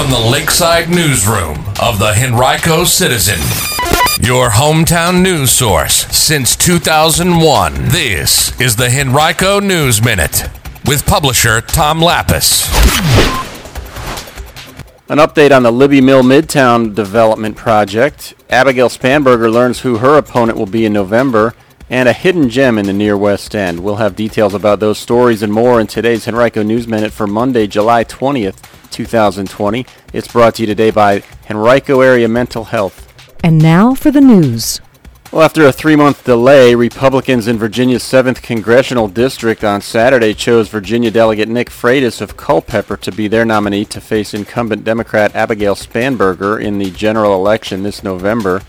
from the Lakeside Newsroom of the Henrico Citizen, your hometown news source since 2001. This is the Henrico News Minute with publisher Tom Lappas. An update on the Libby Mill Midtown development project. Abigail Spanberger learns who her opponent will be in November, and a hidden gem in the near West End. We'll have details about those stories and more in today's Henrico News Minute for Monday, July 20th, 2020. It's brought to you today by Henrico Area Mental Health. And now for the news. Well, after a three-month delay, Republicans in Virginia's 7th Congressional District on Saturday chose Virginia Delegate Nick Freitas of Culpeper to be their nominee to face incumbent Democrat Abigail Spanberger in the general election this November.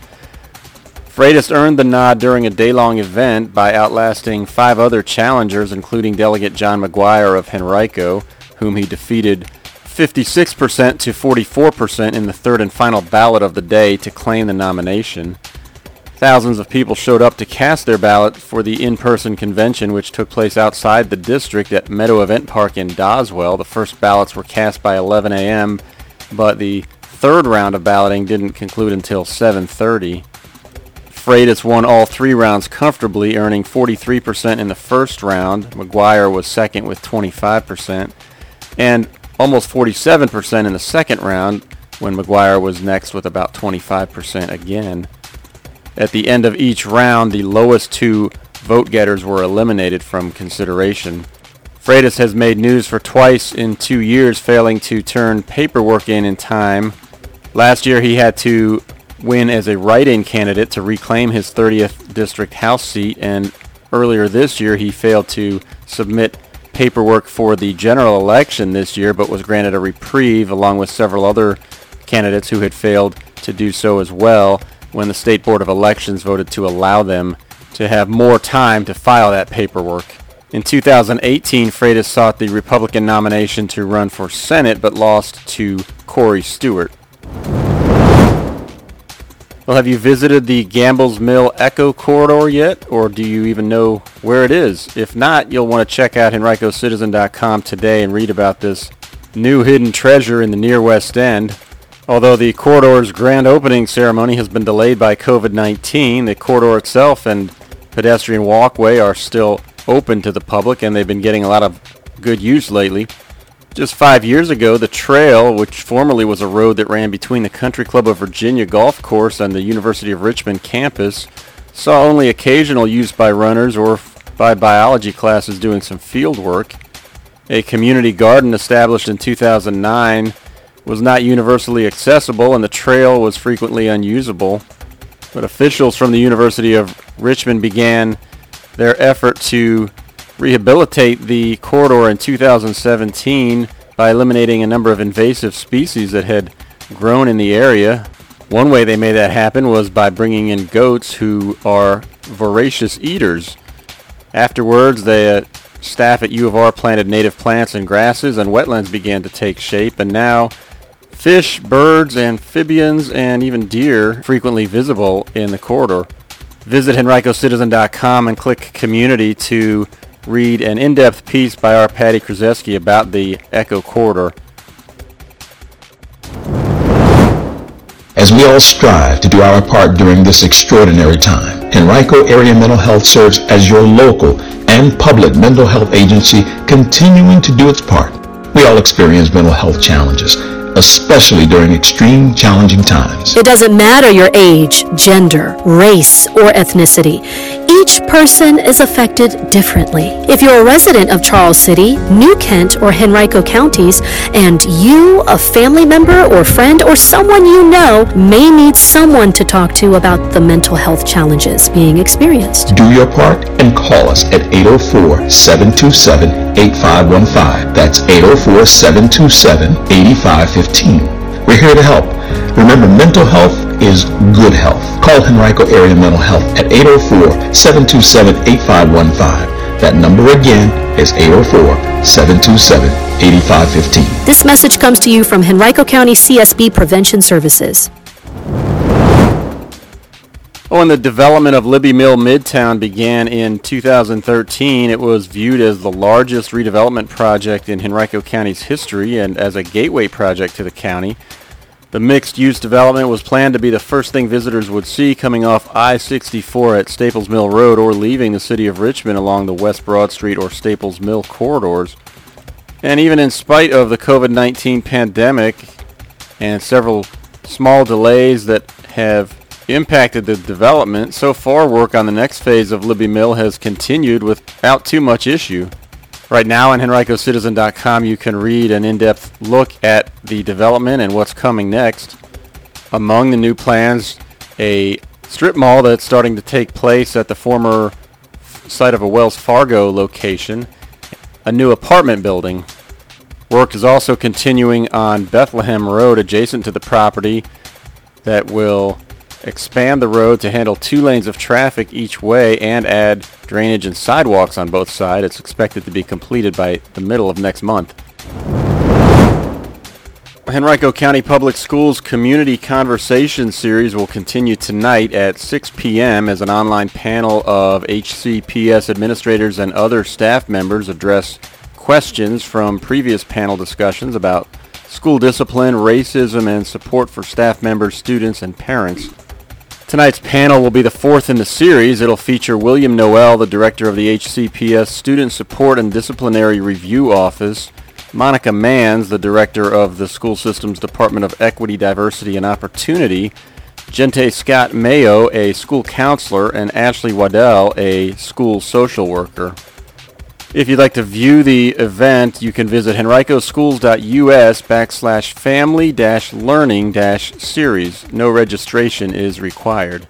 Freitas earned the nod during a day-long event by outlasting five other challengers, including Delegate John McGuire of Henrico, whom he defeated 56% to 44% in the third and final ballot of the day to claim the nomination. Thousands of people showed up to cast their ballot for the in-person convention, which took place outside the district at Meadow Event Park in Doswell. The first ballots were cast by 11 a.m., but the third round of balloting didn't conclude until 7:30. Freitas won all three rounds comfortably, earning 43% in the first round. McGuire was second with 25%, and almost 47% in the second round, when McGuire was next with about 25% again. At the end of each round, the lowest two vote getters were eliminated from consideration. Freitas has made news for twice in two years failing to turn paperwork in in time. Last year he had to win as a write-in candidate to reclaim his 30th district house seat and earlier this year he failed to submit paperwork for the general election this year but was granted a reprieve along with several other candidates who had failed to do so as well when the State Board of Elections voted to allow them to have more time to file that paperwork. In 2018, Freitas sought the Republican nomination to run for Senate but lost to Corey Stewart. Well, have you visited the Gamble's Mill Eco Corridor yet, or do you even know where it is? If not, you'll want to check out HenricoCitizen.com today and read about this new hidden treasure in the near West End. Although the corridor's grand opening ceremony has been delayed by COVID-19, the corridor itself and pedestrian walkway are still open to the public and they've been getting a lot of good use lately. Just five years ago, the trail, which formerly was a road that ran between the Country Club of Virginia golf course and the University of Richmond campus, saw only occasional use by runners or by biology classes doing some field work. A community garden established in 2009 was not universally accessible and the trail was frequently unusable. But officials from the University of Richmond began their effort to rehabilitate the corridor in 2017 by eliminating a number of invasive species that had grown in the area. One way they made that happen was by bringing in goats who are voracious eaters. Afterwards, the staff at U of R planted native plants and grasses and wetlands began to take shape and now Fish, birds, amphibians, and even deer frequently visible in the corridor. Visit HenricoCitizen.com and click Community to read an in-depth piece by our Patty Kruszewski about the Eco Corridor. As we all strive to do our part during this extraordinary time, Henrico Area Mental Health serves as your local and public mental health agency continuing to do its part. We all experience mental health challenges especially during extreme challenging times. It doesn't matter your age, gender, race, or ethnicity. Each person is affected differently. If you're a resident of Charles City, New Kent, or Henrico counties, and you, a family member or friend, or someone you know may need someone to talk to about the mental health challenges being experienced. Do your part and call us at 804 727 8515. That's 804 727 8515. We're here to help. Remember, mental health is good health. Call Henrico Area Mental Health at 804-727-8515. That number again is 804-727-8515. This message comes to you from Henrico County CSB Prevention Services. Oh, when the development of Libby Mill Midtown began in 2013, it was viewed as the largest redevelopment project in Henrico County's history and as a gateway project to the county. The mixed-use development was planned to be the first thing visitors would see coming off I-64 at Staples Mill Road or leaving the city of Richmond along the West Broad Street or Staples Mill corridors. And even in spite of the COVID-19 pandemic and several small delays that have impacted the development, so far work on the next phase of Libby Mill has continued without too much issue. Right now on HenricoCitizen.com you can read an in-depth look at the development and what's coming next. Among the new plans, a strip mall that's starting to take place at the former site of a Wells Fargo location, a new apartment building. Work is also continuing on Bethlehem Road adjacent to the property that will expand the road to handle two lanes of traffic each way and add drainage and sidewalks on both sides. It's expected to be completed by the middle of next month. Henrico County Public Schools Community Conversation Series will continue tonight at 6 p.m. as an online panel of HCPS administrators and other staff members address questions from previous panel discussions about school discipline, racism, and support for staff members, students, and parents. Tonight's panel will be the fourth in the series. It'll feature William Noel, the director of the HCPS Student Support and Disciplinary Review Office, Monica Manns, the director of the school system's Department of Equity, Diversity, and Opportunity, Gente Scott Mayo, a school counselor, and Ashley Waddell, a school social worker. If you'd like to view the event, you can visit henricoschools.us backslash family dash learning dash series. No registration is required.